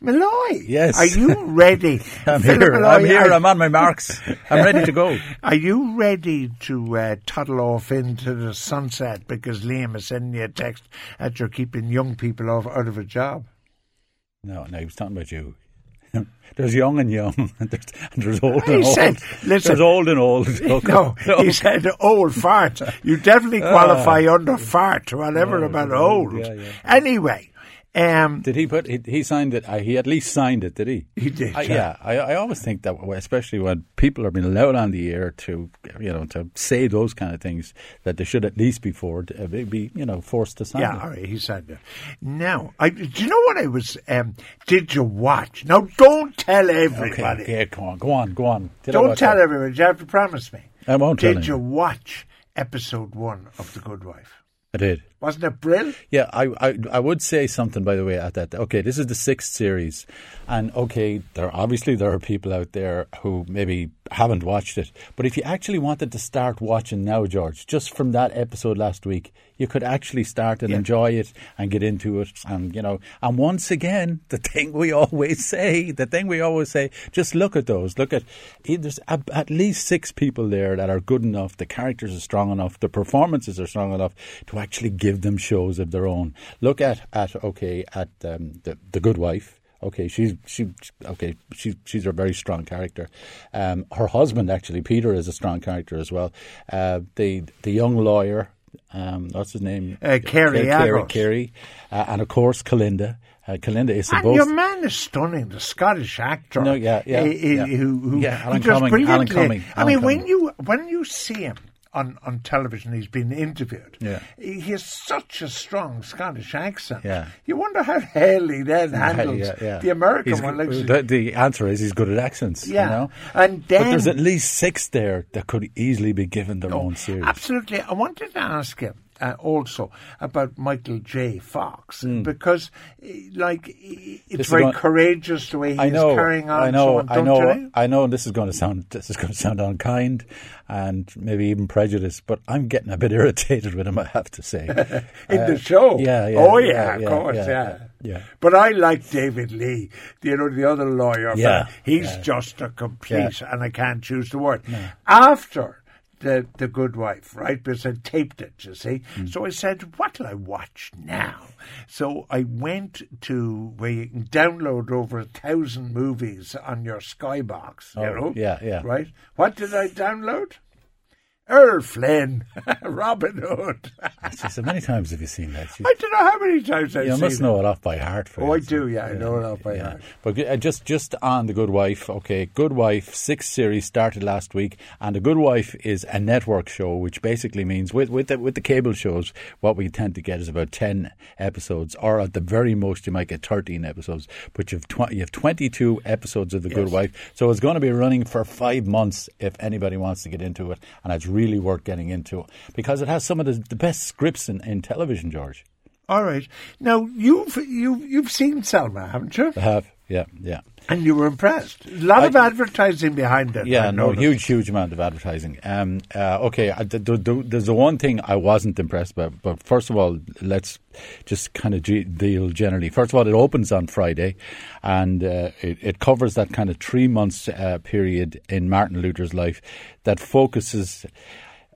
Molloy. Yes. Are you ready? I'm Philip here. Molloy, I'm here. I'm on my marks. I'm ready to go. Are you ready to uh, toddle off into the sunset because Liam is sending you a text that you're keeping young people off, out of a job? No, no, he was talking about you. There's young and young, and there's, and there's old He and old. said, listen- there's old and old. Okay. No, he said old fart. You definitely qualify under fart, whatever Yeah, about old. yeah, yeah. Anyway, um, Did he put? He, he signed it. Uh, he at least signed it. Did he? He did, Uh, yeah. yeah, I, I always think that, especially when people are being allowed on the air to, you know, to say those kind of things, that they should at least be for, uh, be, you know, forced to sign yeah, it. all right, he said that. Now, I, do you know what I was? Um, did you watch? Now, don't tell everybody. Okay, yeah, go on, go on, go on. Did Don't tell it? everybody. You have to promise me. I won't tell Did you anyone. watch episode one of The Good Wife? I did. Wasn't it brilliant? Yeah, I, I I would say something by the way at that. Okay, this is the sixth series, and okay, there obviously there are people out there who maybe haven't watched it. But if you actually wanted to start watching now, George, just from that episode last week, you could actually start and enjoy it and get into it, and you know. And once again, the thing we always say, the thing we always say, just look at those. Look at eh, there's at least six people there that are good enough. The characters are strong enough. The performances are strong enough to actually give them shows of their own. Look at at okay at um, the the Good Wife. Okay, she's she okay she's she's a very strong character. Um, her husband actually Peter is a strong character as well. Uh, the the young lawyer, um, what's his name? Uh, Cary Cary, Cary, uh, and of course Kalinda. Uh, Kalinda is And supposed. your man is stunning, the Scottish actor. No, yeah, yeah, eh, yeah. Who, who, Yeah, Alan Cumming, Alan. Cumming, I Alan mean, when you when you see him on, on television, he's been interviewed. Yeah. he has such a strong Scottish accent. Yeah. you wonder how Haley then handles Yeah, yeah. the American He's one. Like, the, the answer is he's good at accents. Yeah. you know? And but there's at least six there that could easily be given their Oh, own series. Absolutely. I wanted to ask you uh, also about Michael J. Fox Hmm. because, eh, like, it's This very going- courageous the way he's I know, carrying on. I know, so on, I know? I know. This is going to sound this is going to sound unkind and maybe even prejudiced, but I'm getting a bit irritated with him. I have to say. in Uh, the show. yeah, yeah, Oh yeah, yeah, of course, yeah, yeah. yeah. But I like David Lee, you know, the other lawyer. Yeah, he's yeah. just a complete, and I can't choose the word. No. After the the Good Wife, right? Because I taped it, you see. Hmm. So I said, "What'll I watch now?" So I went to where you can download over a thousand movies on your Skybox. You Oh, know, yeah, yeah. Right? What did I download? Errol Flynn, Robin Hood. How many times have you seen that? You, I don't know how many times I've seen. you seen must know it off by heart. For Oh, I do, yeah, I know it off by heart. But uh, just just on the Good Wife, okay, Good Wife sixth series started last week, and the Good Wife is a network show, which basically means with with the, with the cable shows, what we tend to get is about ten episodes, or at the very most you might get thirteen episodes. But you've tw- you have twenty two episodes of the Good Wife, so it's going to be running for five months if anybody wants to get into it, and it's really worth getting into because it has some of the, the best scripts in, in television, George. All right. Now you've you you've seen Selma, haven't you? I have, yeah, yeah. And you were impressed. A lot I- of advertising behind it. Yeah, I no, huge, huge amount of advertising. Um, uh, okay, uh, the, the, the, there's the one thing I wasn't impressed by, but first of all, let's just kind of ge- deal generally. First of all, it opens on Friday, and uh, it, it covers that kind of three months uh, period in Martin Luther's life that focuses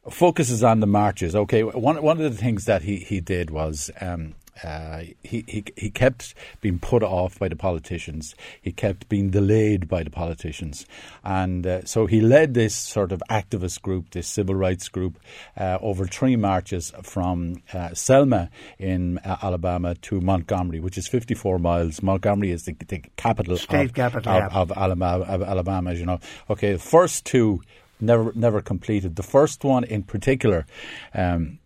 focuses on the marches. Okay, one one of the things that he he did was. Um, uh, he, he he kept being put off by the politicians. He kept being delayed by the politicians, and uh, so he led this sort of activist group, this civil rights group, uh, over three marches from uh, Selma in uh, Alabama to Montgomery, which is 54 miles. Montgomery is the, the capital State of, capital, of, yeah. of Alabama, of Alabama, as you know. Okay, the first two never never completed. The first one in particular. Um,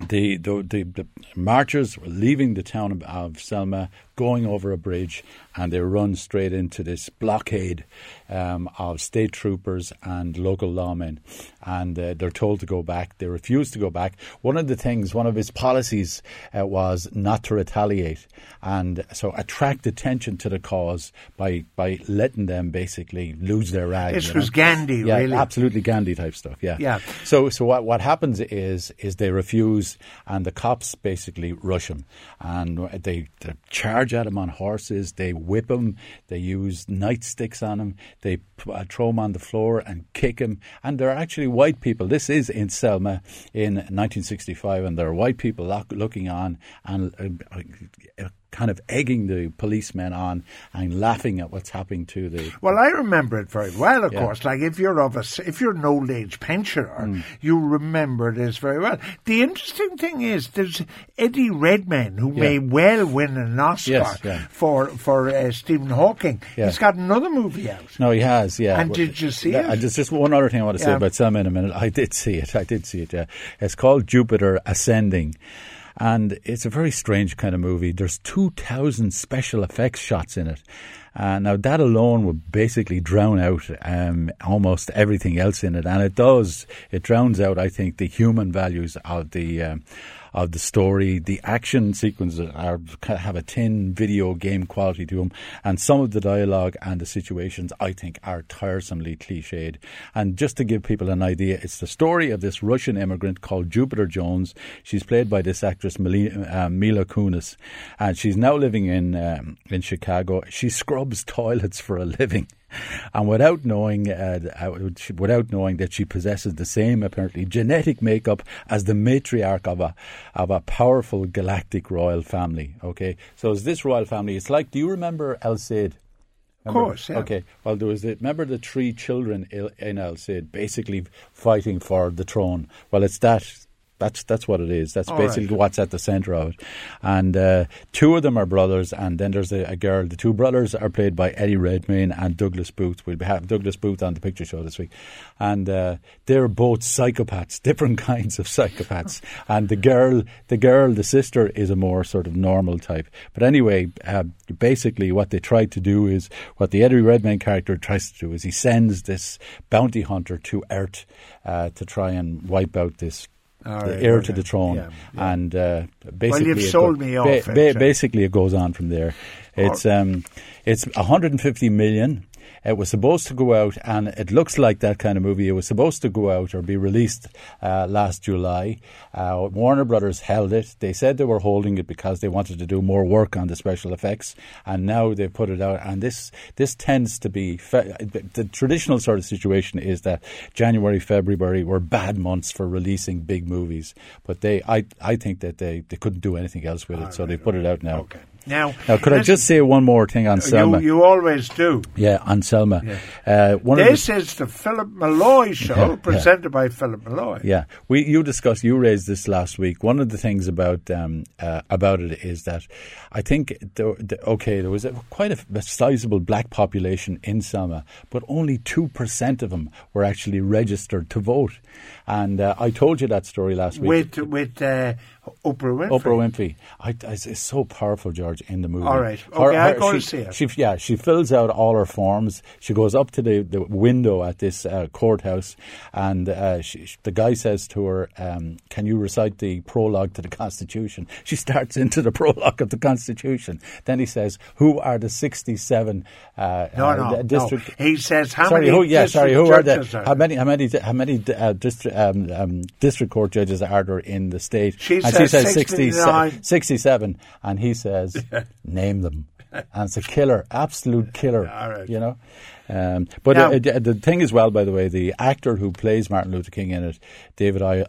the, the the the marchers were leaving the town of, of Selma, going over a bridge, and they run straight into this blockade um, of state troopers and local lawmen, and uh, they're told to go back. They refuse to go back. One of the things, one of his policies, uh, was not to retaliate, and so attract attention to the cause by by letting them basically lose their rag. This was know? Gandhi, yeah, really. absolutely Gandhi type stuff. Yeah, Yeah. so, so what, what happens is is they refuse and the cops basically rush them. and they, they charge at them on horses, they whip him, they use nightsticks on him, they uh, throw him on the floor and kick him, and there are actually white people. This is in Selma in 1965, and there are white people look, looking on and uh, uh, kind of egging the policemen on and laughing at what's happening to the. Well, I remember it very well, of Yeah. course. Like if you're of a, if you're an old age pensioner, Mm. you remember this very well. The interesting thing is, there's Eddie Redmayne, who may well win an Oscar Yes, yeah. for for uh, Stephen Hawking. Yeah. He's got another movie out. No, he has, yeah. And did you see Yeah, it? There's just one other thing I want to say about Selma in a minute. I did see it. I did see it. Yeah, it's called Jupiter Ascending, and it's a very strange kind of movie. There's two thousand special effects shots in it. Uh, now that alone would basically drown out um, almost everything else in it, and it does. It drowns out, I think, the human values of the um, of the story. The action sequences are have a tin video game quality to them, and some of the dialogue and the situations I think are tiresomely cliched. And just to give people an idea, it's the story of this Russian immigrant called Jupiter Jones. She's played by this actress Mila, uh, Mila Kunis, and she's now living in um, in Chicago. She scrubs toilets for a living. And without knowing, uh, uh, without knowing that she possesses the same apparently genetic makeup as the matriarch of a of a powerful galactic royal family. Okay, so is this royal family? It's like, do you remember El Cid? Of course, yeah. Okay. Well, there was the, remember the three children in El Cid basically fighting for the throne. Well, it's that. That's that's what it is. That's All basically right. what's at the centre of it. And uh, two of them are brothers, and then there's a, a girl. The two brothers are played by Eddie Redmayne and Douglas Booth. We'll have Douglas Booth on the picture show this week, and uh, they're both psychopaths, different kinds of psychopaths. and the girl, the girl, the sister, is a more sort of normal type. But anyway, uh, basically, what they try to do is what the Eddie Redmayne character tries to do is he sends this bounty hunter to Earth uh, to try and wipe out this All the right, heir okay. to the throne, Yeah, yeah. and uh, basically, you've it sold me off ba- uh, basically, it goes on from there. It's um, it's 150 million. It was supposed to go out, and it looks like that kind of movie. It was supposed to go out or be released uh, last July. Uh, Warner Brothers held it. They said they were holding it because they wanted to do more work on the special effects, and now they've put it out. And this this tends to be fe- the, traditional sort of situation is that January, February were bad months for releasing big movies, but they I I think that they, they couldn't do anything else with it, so they put it out now. Okay. Now, Now, could I just say one more thing on Selma? You, you always do. yeah, on Selma. Uh, one of This the, is the Philip Molloy show, Yeah, yeah. presented by Philip Molloy. yeah, we you discussed you raised this last week. One of the things about um, uh, about it is that I think there, the, okay, there was a, quite a, a sizable black population in Selma, but only two percent of them were actually registered to vote. And uh, I told you that story last week. With with uh, Oprah Winfrey. Oprah Winfrey. I, I, it's so powerful, George, in the movie. All right. Okay, I'll go and see it. She, yeah, she fills out all her forms. She goes up to the, the window at this uh, courthouse, and uh, she, the guy says to her, um, "Can you recite the prologue to the Constitution?" She starts into the prologue of the Constitution. Then he says, "Who are the sixty-seven uh, No, uh, no, district?" no. He says how sorry, many who? Yeah, sorry. district Who are the? are How many? How many? How many uh, district um, um, district court judges are there in the state? She and says she says 69. 67, and he says, name them. And it's a killer, absolute killer. Right. You know? Um, but Now- uh, the, thing as well, by the way, the actor who plays Martin Luther King in it, David Ay-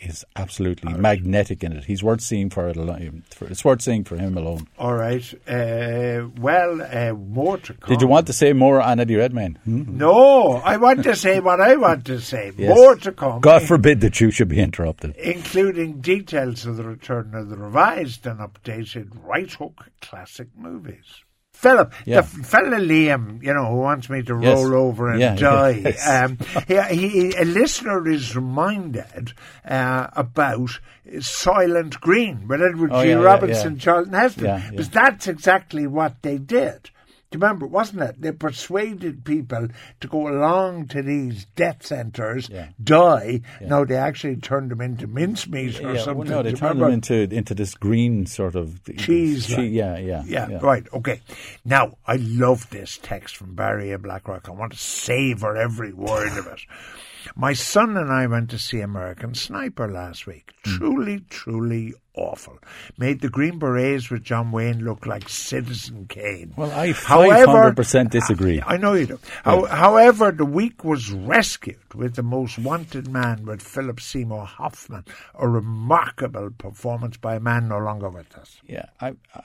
is absolutely magnetic in it. He's worth seeing for it alone. For, it's worth seeing for him alone. All right. Uh, well, uh, more to come. Did you want to say more on Eddie Redmayne? Hmm? No, I want to say what I want to say. Yes. More to come. God forbid that you should be interrupted. including details of the return of the revised and updated Right Hook classic movies. Philip, Yeah. the fella Liam, you know, who wants me to Yes. roll over and Yeah, die. yes. Um, he, he, a listener is reminded uh, about Soylent Green with Edward Oh, G. Robinson. Charlton Heston, because that's exactly what they did. Do you remember, wasn't it? They persuaded people to go along to these death centres, Yeah. die. No, they actually turned them into mincemeat or Yeah, something. well, no, they turned them into into this green sort of Cheese, che- yeah, yeah, Yeah, right, okay. Now, I love this text from Barry in Blackrock. I want to savour every word of it. My son and I went to see American Sniper last week. Hmm. Truly, truly awful. Made the Green Berets with John Wayne look like Citizen Kane. Well, I However- 500% disagree. I know you do. How, however, the week was rescued with the most wanted man with Philip Seymour Hoffman, a remarkable performance by a man no longer with us. Yeah, I, uh,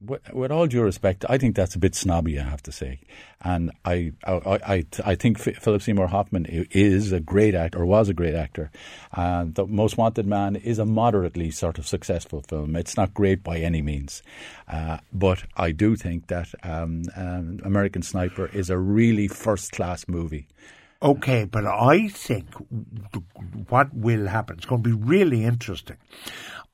with, all due respect, I think that's a bit snobby. I have to say, and I, I, I, I think Philip Seymour Hoffman is a great actor, or was a great actor. And the Most Wanted Man is a moderately sort of successful film. It's not great by any means, uh, but I do think that um, um, American Sniper is a really first-class movie. Okay, but I think what will happen, it's going to be really interesting.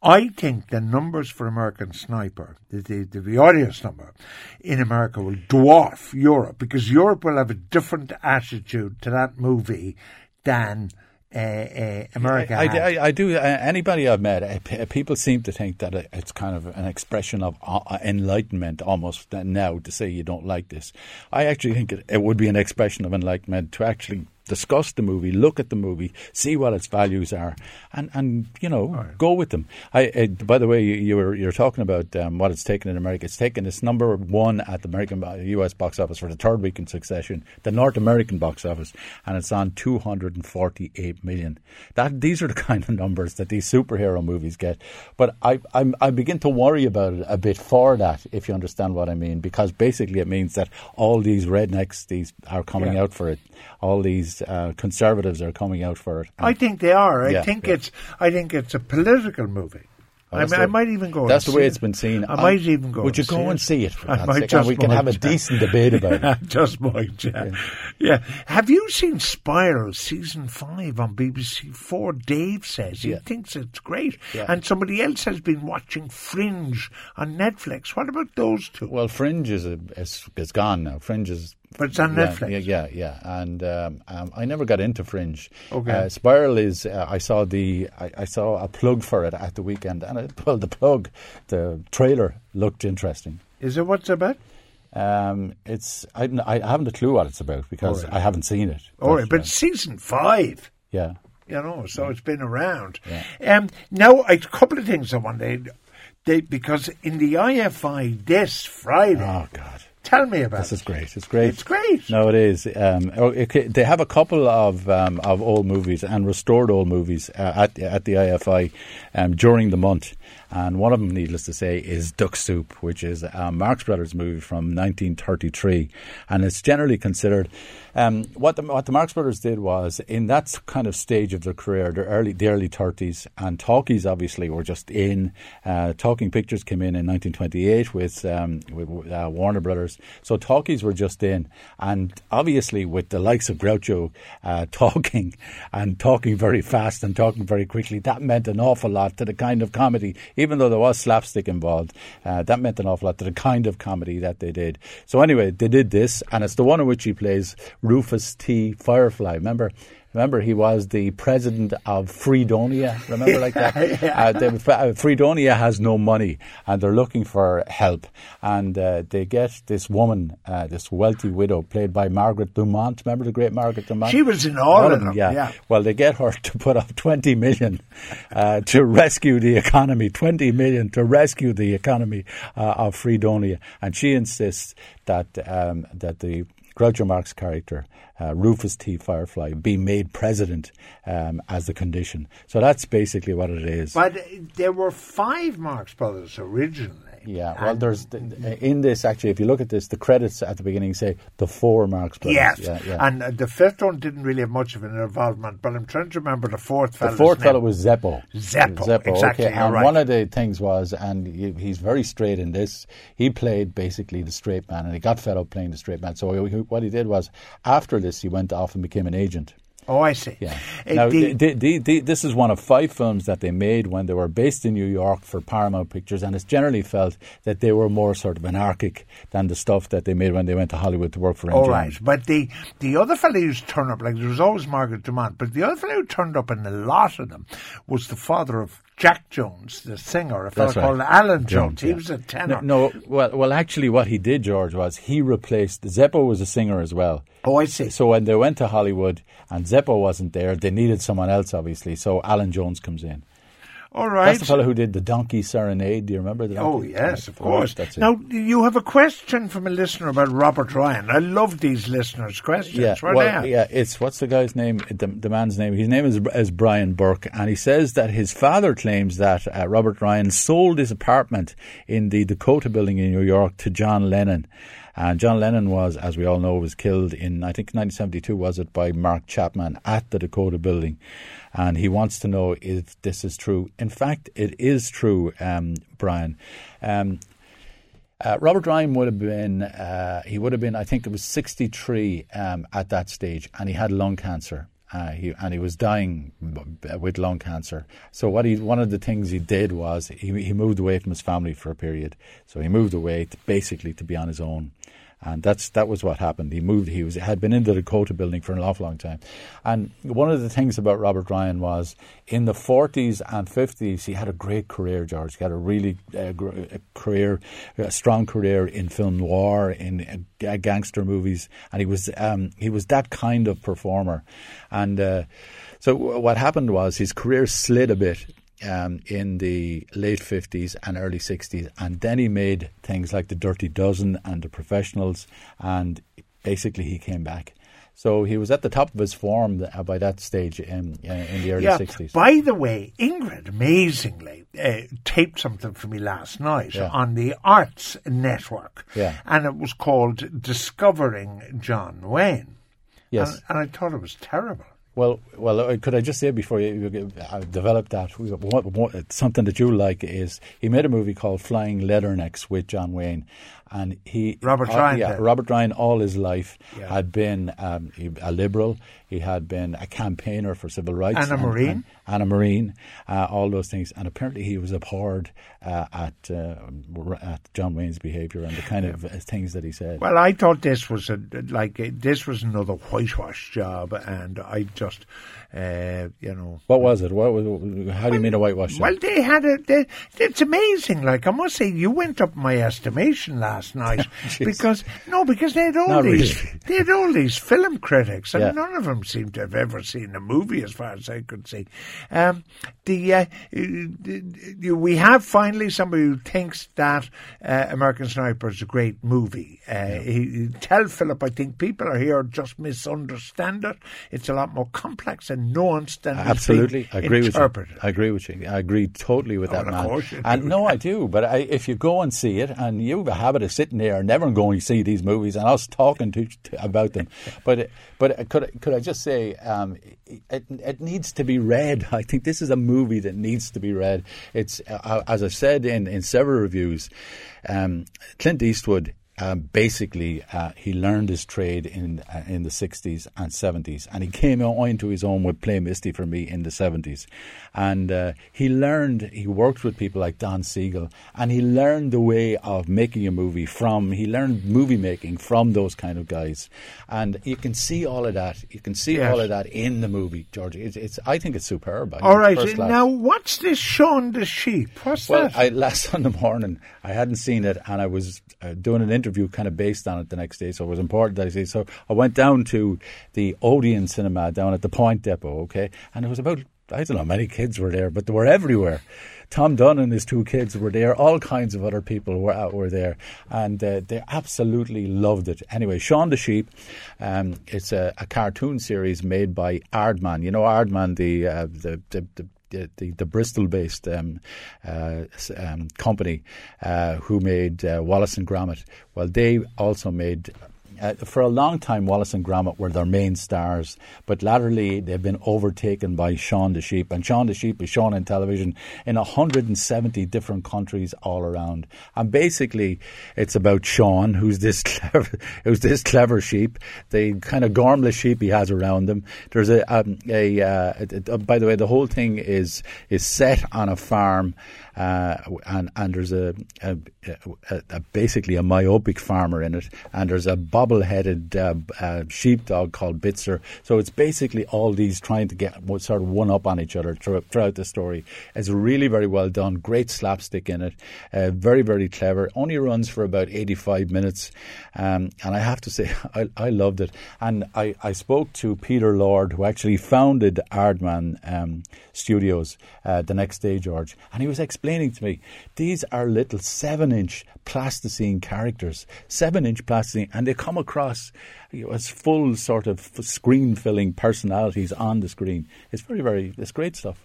I think the numbers for American Sniper, the, the, the, audience number in America will dwarf Europe because Europe will have a different attitude to that movie than uh, uh, America I. I, I do. Uh, anybody I've met, uh, people seem to think that it's kind of an expression of uh, enlightenment almost now to say you don't like this. I actually think it, it would be an expression of enlightenment to actually discuss the movie, look at the movie, see what its values are, and, and you know go with them. I, uh, by the way, you, you were you're talking about um, what it's taken in America. It's taken its number one at the American U.S. box office for the third week in succession, the North American box office, and it's on 248 million. That these are the kind of numbers that these superhero movies get. But I I'm, I begin to worry about it a bit for that, if you understand what I mean, because basically it means that all these rednecks these are coming Yeah. out for it. All these uh, conservatives are coming out for it. I think they are. I Yeah, think yeah. it's. I think it's a political movie. I, mean, I might even go. That's the way it's it. been seen. I might even go. Would you go see and see it? I might sake? And just we can have a decent debate about it. Just might, yeah. yeah. Have you seen Spiral season five on BBC Four? Dave says he Yeah. thinks it's great, Yeah. and somebody else has been watching Fringe on Netflix. What about those two? Well, Fringe is, a, is is gone now. Fringe is. But it's on yeah, Netflix. Yeah, yeah, yeah. And um, um, I never got into Fringe. Okay. Uh, Spiral is. Uh, I saw the. I, I saw a plug for it at the weekend, and it, well, the plug, the trailer looked interesting. Is it what's about? Um, it's. I, I haven't a clue what it's about because right. I haven't seen it. All right, uh, but season five. yeah. you know, so it's been around. Yeah. Um, now, a couple of things I wanted, they, because in the IFI this Friday, Oh God. Tell me about This it. is great. It's great. It's great. No, it is. Um, oh, okay, they have a couple of um, of old movies and restored old movies uh, at at the IFI um, during the month, and one of them, needless to say, is Duck Soup, which is a Marx Brothers movie from 1933, and it's generally considered. Um, what the what the Marx Brothers did was in that kind of stage of their career, the early the early 30s, and talkies obviously were just in. Uh, Talking Pictures came in in 1928 with, um, with uh, Warner Brothers, so talkies were just in, and obviously with the likes of Groucho uh, talking and talking very fast and talking very quickly, that meant an awful lot to the kind of comedy. Even though there was slapstick involved, uh, that meant an awful lot to the kind of comedy that they did. So anyway, they did this, and it's the one in which he plays Rufus T. Firefly. Remember? Remember, he was the president of Freedonia. Remember, like that. uh, the, uh, Freedonia has no money, and they're looking for help. And uh, they get this woman, uh, this wealthy widow, played by Margaret Dumont. Remember the great Margaret Dumont? She was in all of them, yeah. Well, they get her to put up twenty million uh, to rescue the economy. Twenty million to rescue the economy uh, of Freedonia, and she insists that um, that the Groucho Marx character, uh, Rufus T. Firefly, be made president um, as the condition. So that's basically what it is. But there were five Marx Brothers originally. Yeah, well, there's in this actually. If you look at this, the credits at the beginning say the four Marx brothers. Yes, yeah, yeah. and uh, the fifth one didn't really have much of an involvement, but I'm trying to remember the fourth The fourth name. fellow was Zeppo. Zeppo, exactly, Okay. And right. one of the things was, and he- he's very straight in this. He played basically the straight man, and he got fed up playing the straight man. So he, what he did was, after this, he went off and became an agent. Oh, I see. Yeah. Uh, now, the- the, the, this is one of five films that they made when they were based in New York for Paramount Pictures, and it's generally felt that they were more sort of anarchic than the stuff that they made when they went to Hollywood to work for. All right, but the the other fellow who's turned up, like there was always Margaret Dumont, but the other fellow who turned up in a lot of them was the father of Jack Jones, the singer, a fellow right. called Allan Jones. Jones, he was a tenor. No, no, well, well, actually, what he did, George, was he replaced Zeppo was a singer as well. Oh, I see. So when they went to Hollywood and Zeppo wasn't there, they needed someone else, obviously. So Allan Jones comes in. All right. That's the fellow who did the Donkey Serenade. Do you remember that? Oh yes, of course. That's it. Now you have a question from a listener about Robert Ryan. I love these listeners' questions. Yeah, Where well, yeah, it's what's the guy's name? The, the man's name. His name is, is Brian Burke, and he says that his father claims that uh, Robert Ryan sold his apartment in the Dakota Building in New York to John Lennon. And John Lennon was, as we all know, was killed in I think 1972 was it by Mark Chapman at the Dakota Building, and he wants to know if this is true. In fact, it is true, um, Brian. Um, uh, Robert Ryan would have been, uh, he would have been, I think it was 63 um, at that stage, and he had lung cancer. Uh, he, and he was dying with lung cancer. So what he, one of the things he did was he, he moved away from his family for a period. So he moved away to basically to be on his own. And that's that was what happened. He moved. He was had been in the Dakota building for an awful long time. And one of the things about Robert Ryan was in the forties and fifties he had a great career. George he had a really uh, career, a strong career in film noir, in uh, gangster movies, and he was um, he was that kind of performer. And uh, so what happened was his career slid a bit um, in the late 50s and early 60s. And then he made things like The Dirty Dozen and The Professionals, and basically he came back. So he was at the top of his form uh, by that stage in, uh, in the early yeah. 60s. By the way, Ingrid amazingly uh, taped something for me last night Yeah. on the Arts Network, Yeah. and it was called "Discovering John Wayne." Yes. and, and I thought it was terrible. Well, well, uh, could I just say before you, develop that, something that you like is he made a movie called Flying Leathernecks with John Wayne, and he Robert uh, Ryan yeah. Robert Ryan all his life Yeah. had been um, he- a liberal. He had been a campaigner for civil rights. And a Marine. and, and a Marine, uh, all those things. And apparently he was abhorred uh, at uh, at John Wayne's behaviour and the kind of uh, things that he said. Well, I thought this was a, like this was another whitewash job, and I just, uh, you know, what was it? What was? How do you mean a whitewash? Well, they had a. They, it's amazing. Like I must say, you went up my estimation last night Jeez. because no, because they had all Not these. really. They had all these film critics, and Yeah. none of them seemed to have ever seen a movie, as far as I could see. Um, the uh, we have finally somebody who thinks that uh, American Sniper is a great movie. Uh, he, tell Philip, I think people are here just misunderstand it. It's a lot more complex and nuanced than Absolutely, I agree with you. I agree with you. I agree totally with that of man. and no, I do. But I, if you go and see it, and you have a habit of sitting there never going to see these movies, and us talking to, to about them, but but could I- could I just say um, it, it needs to be read. I think this is a movie that needs to be read. It's uh, as I've said in in several reviews, um, Clint Eastwood um, basically, uh, he learned his trade in uh, in the sixties and seventies, and he came on into his own with Play Misty for me in the seventies, and uh, he learned. He worked with people like Don Siegel, and he learned the way of making a movie from. He learned movie making from those kind of guys, and you can see all of that. You can see Yes. all of that in the movie, George. It's, it's I think it's superb. I All right, now what's this Shaun the Sheep? What's Well, that? I, last Sunday morning, I hadn't seen it, and I was uh, doing an interview kind of based on it the next day, so it was important that I see. So I went down to the Odeon Cinema down at the Point Depot, okay, and it was about I don't know how many kids were there, but they were everywhere. Tom Dunn and his two kids were there. All kinds of other people were out, were there, and uh, they absolutely loved it. Anyway, Shaun the Sheep, um, it's a, a cartoon series made by Aardman. You know Aardman, the uh, the, the, the the, the, Bristol-based um, uh, um, company uh, who made uh, Wallace and Gromit. Well, they also made. Uh, for a long time, Wallace and Gromit were their main stars, but latterly they've been overtaken by Shaun the Sheep. And Shaun the Sheep is shown on television in 170 different countries all around. And basically, it's about Shaun, who's this clever, who's this clever sheep, the kind of gormless sheep he has around him. There's a, um, a uh, it- uh, by the way, the whole thing is is set on a farm, uh, and and there's a, a, a, a basically a myopic farmer in it, and there's a bobblehead bobble-headed uh, uh, sheepdog called Bitzer. So it's basically all these trying to get sort of one up on each other throughout the story. It's really very well done. Great slapstick in it. Uh, very very clever. Only runs for about 85 minutes, um, and I have to say I, I loved it. And I, I spoke to Peter Lord, who actually founded Aardman um, Studios uh, the next day, George, and he was explaining to me these are little seven-inch plasticine characters, seven-inch plasticine, and they come across you know, as full sort of screen-filling personalities on the screen. It's very, very, it's great stuff.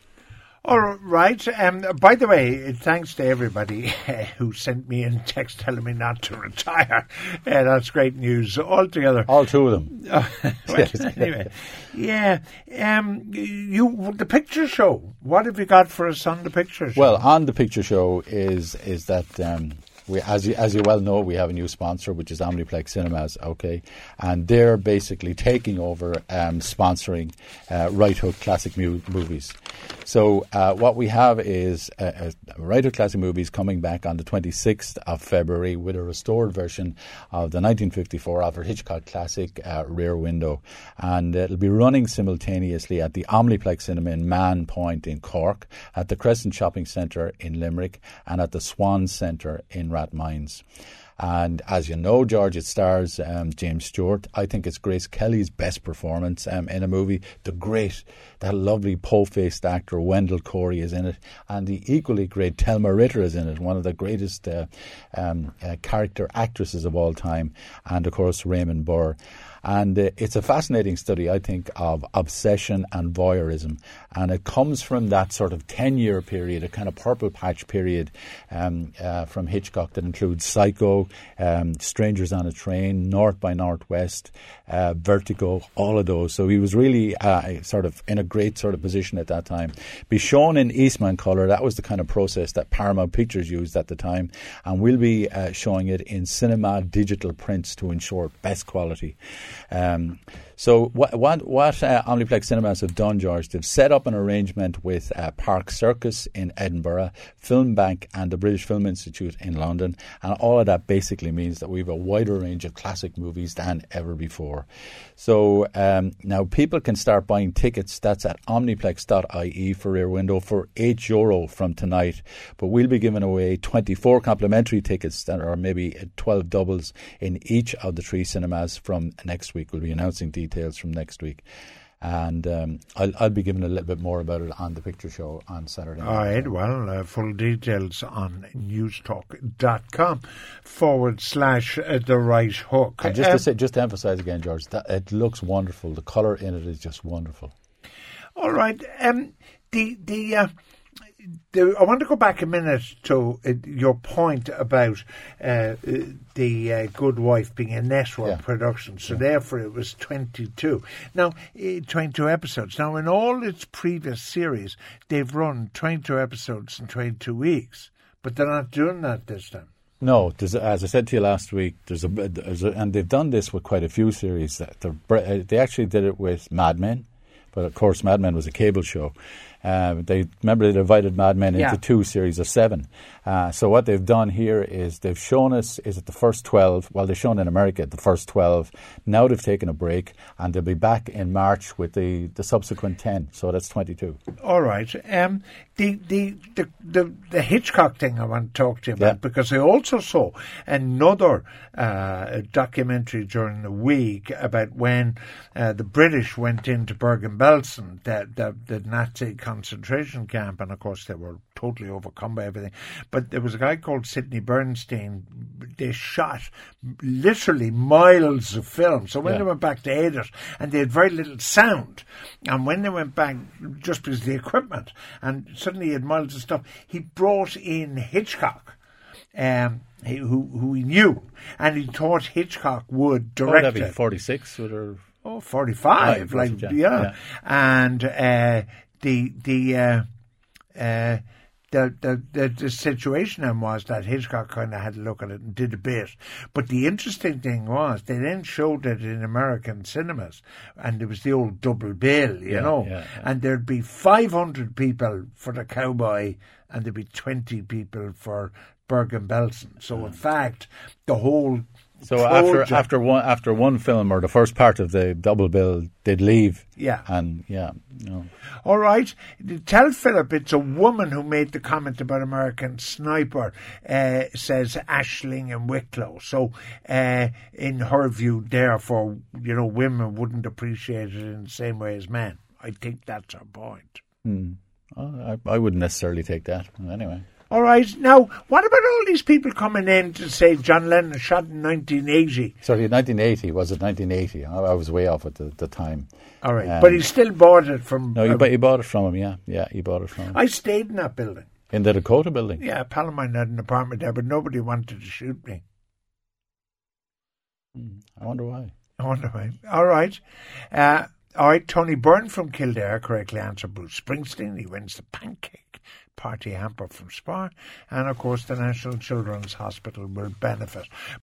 All right. Um, by the way, thanks to everybody uh, who sent me in text telling me not to retire. Uh, that's great news altogether. All two of them. well, anyway, yeah. Um, you the picture show. What have you got for us on the picture show? Well, on the picture show is is that. Um, we, as you as you well know, we have a new sponsor, which is Omniplex Cinemas. Okay, and they're basically taking over um, sponsoring uh, Right Hook classic mu- movies. So uh, what we have is uh, Right Hook classic movies coming back on the 26th of February with a restored version of the 1954 Alfred Hitchcock classic uh, Rear Window, and it'll be running simultaneously at the Omniplex Cinema in Mahon Point in Cork, at the Crescent Shopping Centre in Limerick, and at the Swan Centre in Rathmines. And as you know, George, it stars um, James Stewart. I think it's Grace Kelly's best performance um, in a movie. The great, that lovely po-faced actor Wendell Corey is in it, and the equally great Thelma Ritter is in it, one of the greatest uh, um, uh, character actresses of all time, and of course Raymond Burr. And uh, it's a fascinating study, I think, of obsession and voyeurism. And it comes from that sort of 10 year period, a kind of purple patch period um, uh, from Hitchcock that includes Psycho, um, Strangers on a Train, North by Northwest, uh, Vertigo, all of those. So he was really uh, sort of in a great sort of position at that time. Be shown in Eastman colour, that was the kind of process that Paramount Pictures used at the time. And we'll be uh, showing it in cinema digital prints to ensure best quality. Um, so what what, what uh, Omniplex Cinemas have done, George, they've set up an arrangement with uh, Park Circus in Edinburgh, Film Bank, and the British Film Institute in London, and all of that basically means that we have a wider range of classic movies than ever before. So um, now people can start buying tickets. That's at omniplex.ie for Rear Window for eight euro from tonight. But we'll be giving away 24 complimentary tickets that are maybe 12 doubles in each of the three cinemas from next week. We'll be announcing details details from next week. And um, I'll, I'll, be giving a little bit more about it on the picture show on Saturday. All right, well, uh, full details on newstalk.com forward slash uh, the right hook. And just, um, to say, just to emphasize again, George, that it looks wonderful. The colour in it is just wonderful. All right. Um, the, the, uh, the, I want to go back a minute to uh, your point about uh, the uh, Good Wife being a network yeah. production, so yeah. therefore it was 22. Now, uh, 22 episodes. Now, in all its previous series, they've run 22 episodes in 22 weeks, but they're not doing that this time. No, as I said to you last week, there's a, there's a, and they've done this with quite a few series. That uh, they actually did it with Mad Men, but of course, Mad Men was a cable show, uh, they remember they divided Mad Men into two series of seven. Uh, so what they've done here is they've shown us is it the first twelve. Well, they've shown in America the first twelve. Now they've taken a break and they'll be back in March with the, the subsequent ten. So that's twenty two. All right. Um, the, the the the the Hitchcock thing I want to talk to you about yeah. because I also saw another uh, documentary during the week about when uh, the British went into Bergen-Belsen, the, the the Nazi concentration camp, and of course they were totally overcome by everything. But there was a guy called Sidney Bernstein. They shot literally miles of film. So when yeah. they went back to edit, and they had very little sound, and when they went back, just because of the equipment, and suddenly he had miles of stuff, he brought in Hitchcock. Um, who who he knew, and he thought Hitchcock would direct oh, it. Forty six or oh, 45, like yeah. yeah. and uh, the the uh, uh, the, the, the, the situation then was that Hitchcock kind of had to look at it and did a bit. But the interesting thing was they then showed it in American cinemas, and it was the old double bill, you yeah, know, yeah, yeah. and there'd be 500 people for the cowboy, and there'd be 20 people for Bergen Belsen. So in mm. fact, the whole So after project. after one after one film or the first part of the double bill, they'd leave. Yeah. and yeah, no. All right. Tell Philip it's a woman who made the comment about American Sniper, uh, says Ashling and Wicklow. So, uh, in her view, therefore, you know, women wouldn't appreciate it in the same way as men. I think that's her point. Oh, I, I wouldn't necessarily take that anyway. All right. Now, what about all these people coming in to say John Lennon shot in 1980? Sorry, 1980 was it 1980? I, I was way off at the, the time. All right. Um, but he still bought it from. No, you, uh, bu- you bought it from him. Yeah, yeah, he bought it from him I stayed in that building. in the Dakota building. Yeah, a pal of mine had an apartment there, but nobody wanted to shoot me. I wonder why. I wonder why. All right. Uh, all right, Tony Byrne from Kildare correctly answered Bruce Springsteen. He wins the pancake party hamper from Spar. And of course, the National Children's Hospital will benefit.